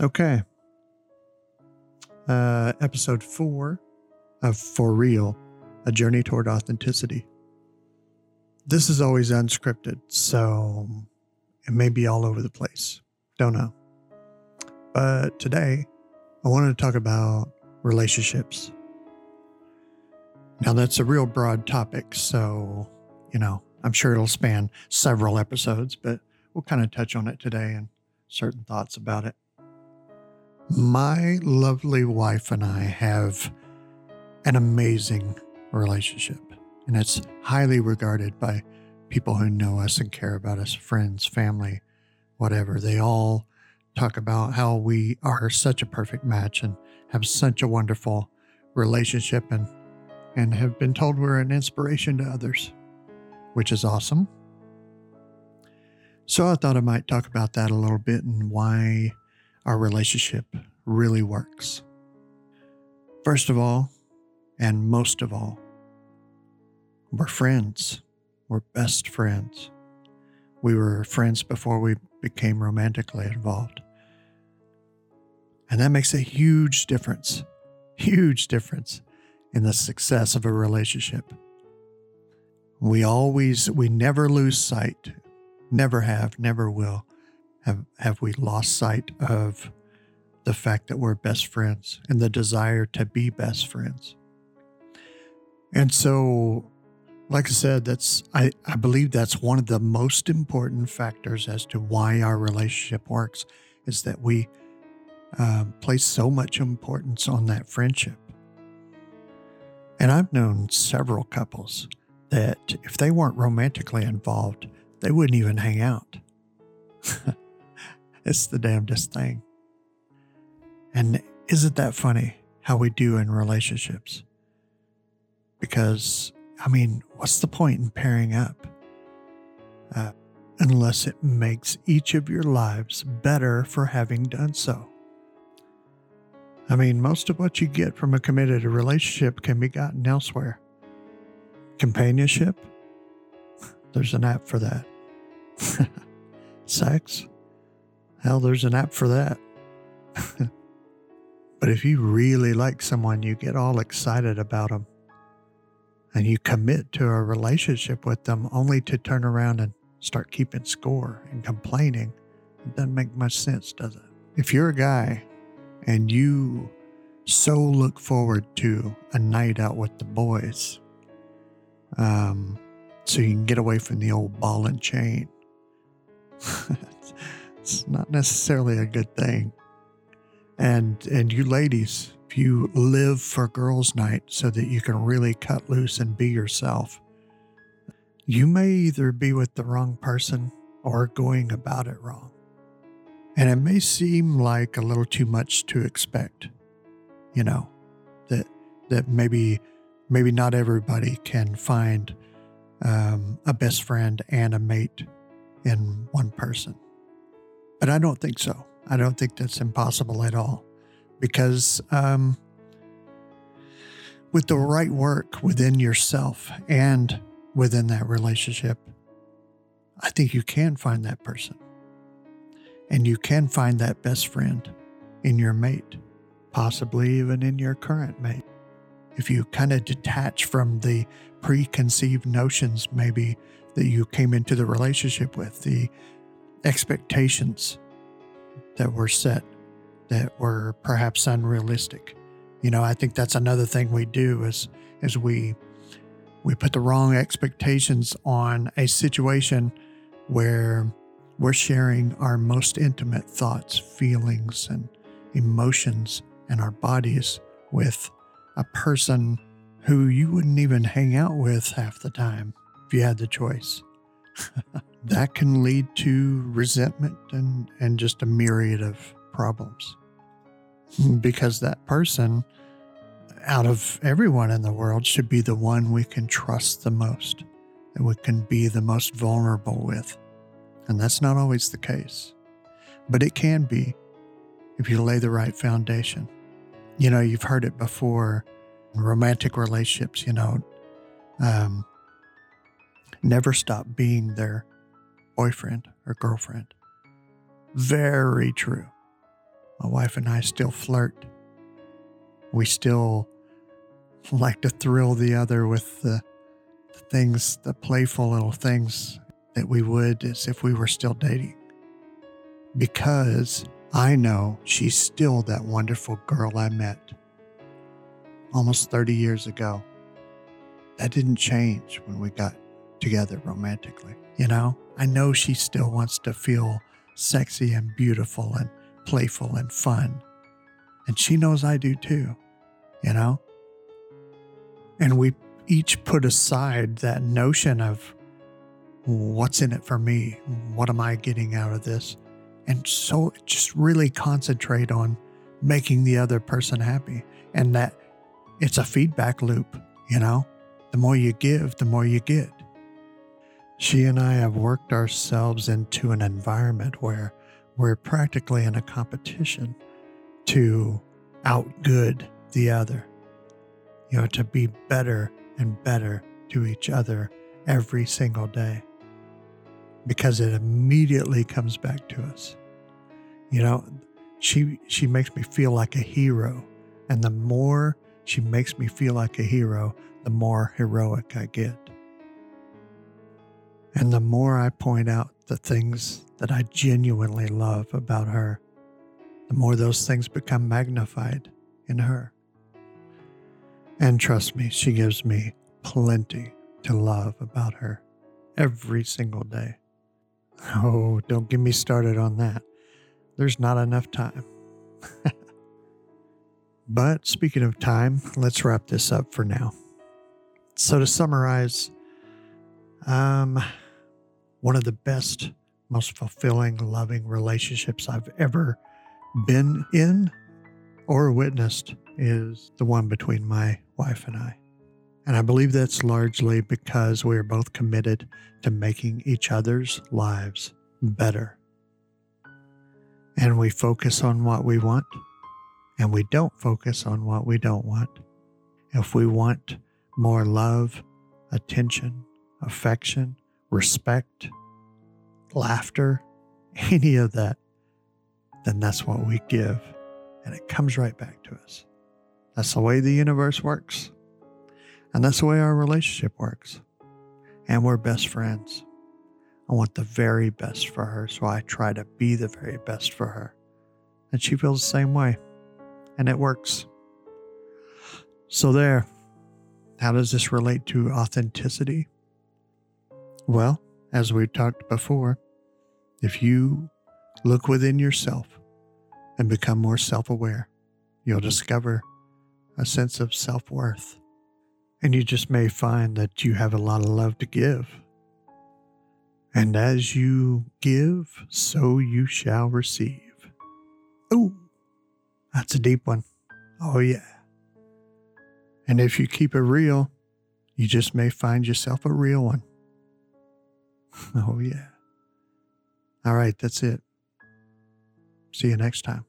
Okay. Uh, episode four of For Real A Journey Toward Authenticity. This is always unscripted, so it may be all over the place. Don't know. But today, I wanted to talk about relationships. Now, that's a real broad topic, so, you know, I'm sure it'll span several episodes, but we'll kind of touch on it today and certain thoughts about it. My lovely wife and I have an amazing relationship, and it's highly regarded by people who know us and care about us friends, family, whatever. They all talk about how we are such a perfect match and have such a wonderful relationship and and have been told we're an inspiration to others, which is awesome. So I thought I might talk about that a little bit and why our relationship really works. First of all, and most of all, we're friends. We're best friends. We were friends before we became romantically involved. And that makes a huge difference, huge difference in the success of a relationship. We always, we never lose sight, never have, never will have, have we lost sight of the fact that we're best friends and the desire to be best friends. And so, like I said, that's I, I believe that's one of the most important factors as to why our relationship works is that we um, place so much importance on that friendship. And I've known several couples that if they weren't romantically involved, they wouldn't even hang out. it's the damnedest thing. And isn't that funny how we do in relationships? Because, I mean, what's the point in pairing up? Uh, unless it makes each of your lives better for having done so. I mean, most of what you get from a committed relationship can be gotten elsewhere. Companionship, there's an app for that. Sex, hell, there's an app for that. but if you really like someone, you get all excited about them and you commit to a relationship with them only to turn around and start keeping score and complaining. It doesn't make much sense, does it? If you're a guy and you so look forward to a night out with the boys, um, so you can get away from the old ball and chain, it's not necessarily a good thing. And and you ladies, if you live for girls' night so that you can really cut loose and be yourself, you may either be with the wrong person or going about it wrong. And it may seem like a little too much to expect, you know, that that maybe maybe not everybody can find um, a best friend and a mate in one person. But I don't think so. I don't think that's impossible at all because um, with the right work within yourself and within that relationship, I think you can find that person. And you can find that best friend in your mate, possibly even in your current mate. If you kind of detach from the preconceived notions, maybe that you came into the relationship with, the expectations that were set that were perhaps unrealistic. You know, I think that's another thing we do is is we we put the wrong expectations on a situation where we're sharing our most intimate thoughts, feelings, and emotions and our bodies with a person who you wouldn't even hang out with half the time if you had the choice. that can lead to resentment and, and just a myriad of problems. Because that person, out of everyone in the world, should be the one we can trust the most, and we can be the most vulnerable with. And that's not always the case, but it can be if you lay the right foundation. You know, you've heard it before romantic relationships, you know, um, never stop being their boyfriend or girlfriend. Very true. My wife and I still flirt. We still like to thrill the other with the, the things, the playful little things that we would as if we were still dating. Because I know she's still that wonderful girl I met almost 30 years ago. That didn't change when we got together romantically. You know, I know she still wants to feel sexy and beautiful and playful and fun. And she knows I do too, you know? And we each put aside that notion of what's in it for me? What am I getting out of this? And so just really concentrate on making the other person happy. And that it's a feedback loop, you know? The more you give, the more you get. She and I have worked ourselves into an environment where we're practically in a competition to outgood the other, you know, to be better and better to each other every single day because it immediately comes back to us. You know, she she makes me feel like a hero, and the more she makes me feel like a hero, the more heroic I get. And the more I point out the things that I genuinely love about her, the more those things become magnified in her. And trust me, she gives me plenty to love about her every single day. Oh, don't get me started on that. There's not enough time. but speaking of time, let's wrap this up for now. So, to summarize, um, one of the best, most fulfilling, loving relationships I've ever been in or witnessed is the one between my wife and I. And I believe that's largely because we are both committed to making each other's lives better. And we focus on what we want, and we don't focus on what we don't want. If we want more love, attention, affection, respect, laughter, any of that, then that's what we give. And it comes right back to us. That's the way the universe works. And that's the way our relationship works. And we're best friends. I want the very best for her, so I try to be the very best for her. And she feels the same way. And it works. So, there. How does this relate to authenticity? Well, as we've talked before, if you look within yourself and become more self aware, you'll discover a sense of self worth. And you just may find that you have a lot of love to give. And as you give, so you shall receive. Oh, that's a deep one. Oh, yeah. And if you keep it real, you just may find yourself a real one. Oh, yeah. All right, that's it. See you next time.